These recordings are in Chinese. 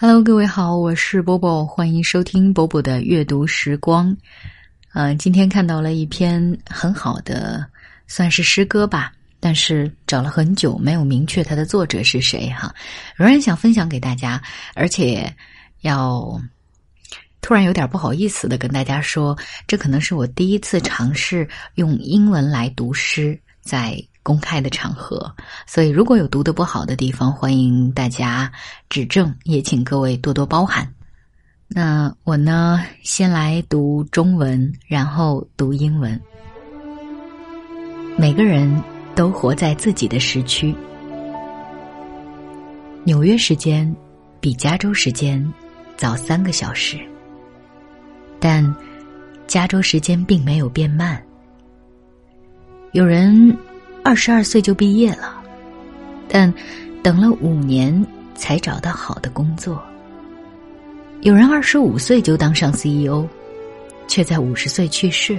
Hello，各位好，我是波波，欢迎收听波波的阅读时光。呃，今天看到了一篇很好的，算是诗歌吧，但是找了很久没有明确它的作者是谁哈，仍然想分享给大家，而且要突然有点不好意思的跟大家说，这可能是我第一次尝试用英文来读诗，在。公开的场合，所以如果有读的不好的地方，欢迎大家指正，也请各位多多包涵。那我呢，先来读中文，然后读英文。每个人都活在自己的时区。纽约时间比加州时间早三个小时，但加州时间并没有变慢。有人。二十二岁就毕业了，但等了五年才找到好的工作。有人二十五岁就当上 CEO，却在五十岁去世。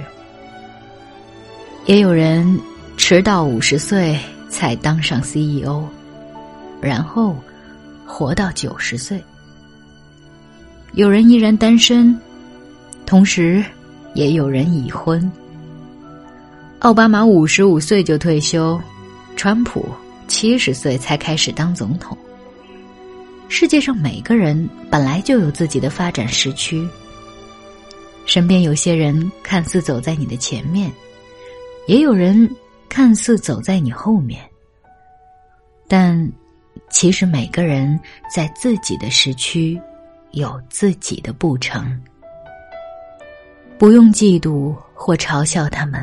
也有人迟到五十岁才当上 CEO，然后活到九十岁。有人依然单身，同时也有人已婚。奥巴马五十五岁就退休，川普七十岁才开始当总统。世界上每个人本来就有自己的发展时区。身边有些人看似走在你的前面，也有人看似走在你后面，但其实每个人在自己的时区有自己的步程。不用嫉妒或嘲笑他们。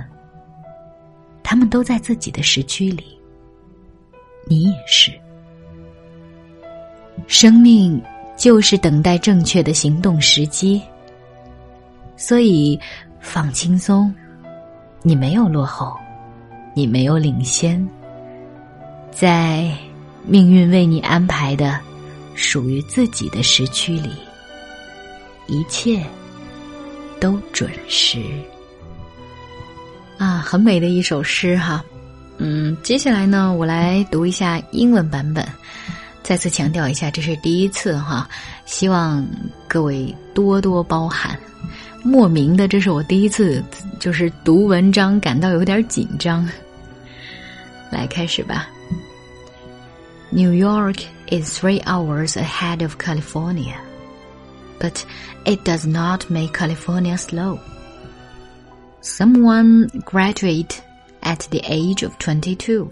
他们都在自己的时区里，你也是。生命就是等待正确的行动时机，所以放轻松，你没有落后，你没有领先，在命运为你安排的属于自己的时区里，一切都准时。啊，很美的一首诗哈，嗯，接下来呢，我来读一下英文版本。再次强调一下，这是第一次哈，希望各位多多包涵。莫名的，这是我第一次就是读文章，感到有点紧张。来，开始吧。New York is three hours ahead of California, but it does not make California slow. Someone graduated at the age of 22,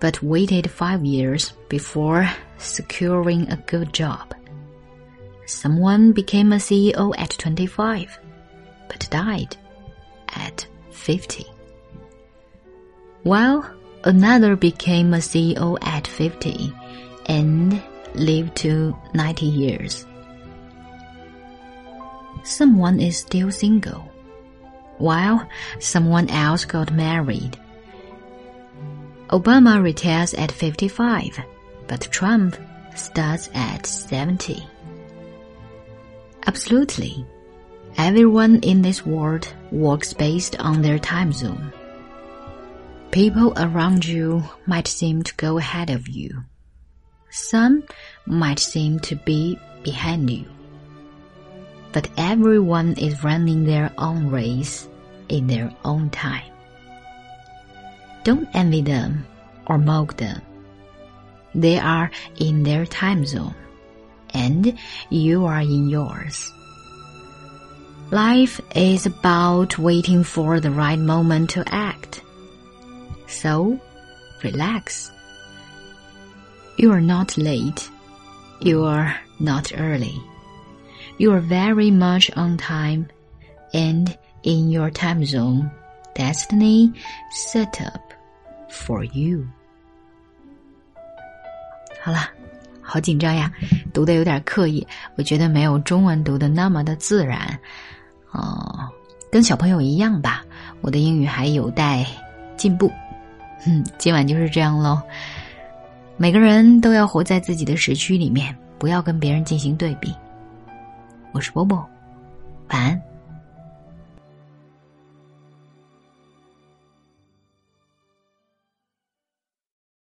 but waited five years before securing a good job. Someone became a CEO at 25, but died at 50. While another became a CEO at 50 and lived to 90 years. Someone is still single while someone else got married. Obama retires at 55, but Trump starts at 70. Absolutely. Everyone in this world works based on their time zone. People around you might seem to go ahead of you. Some might seem to be behind you but everyone is running their own race in their own time. Don't envy them or mock them. They are in their time zone, and you are in yours. Life is about waiting for the right moment to act. So, relax. You are not late. You are not early you are very much on time and in your time zone. Destiny set up for you. 好了好紧张呀读的有点刻意我觉得没有中文读的那么的自然。哦跟小朋友一样吧我的英语还有待进步。嗯今晚就是这样喽每个人都要活在自己的时区里面不要跟别人进行对比。我是波波，晚安。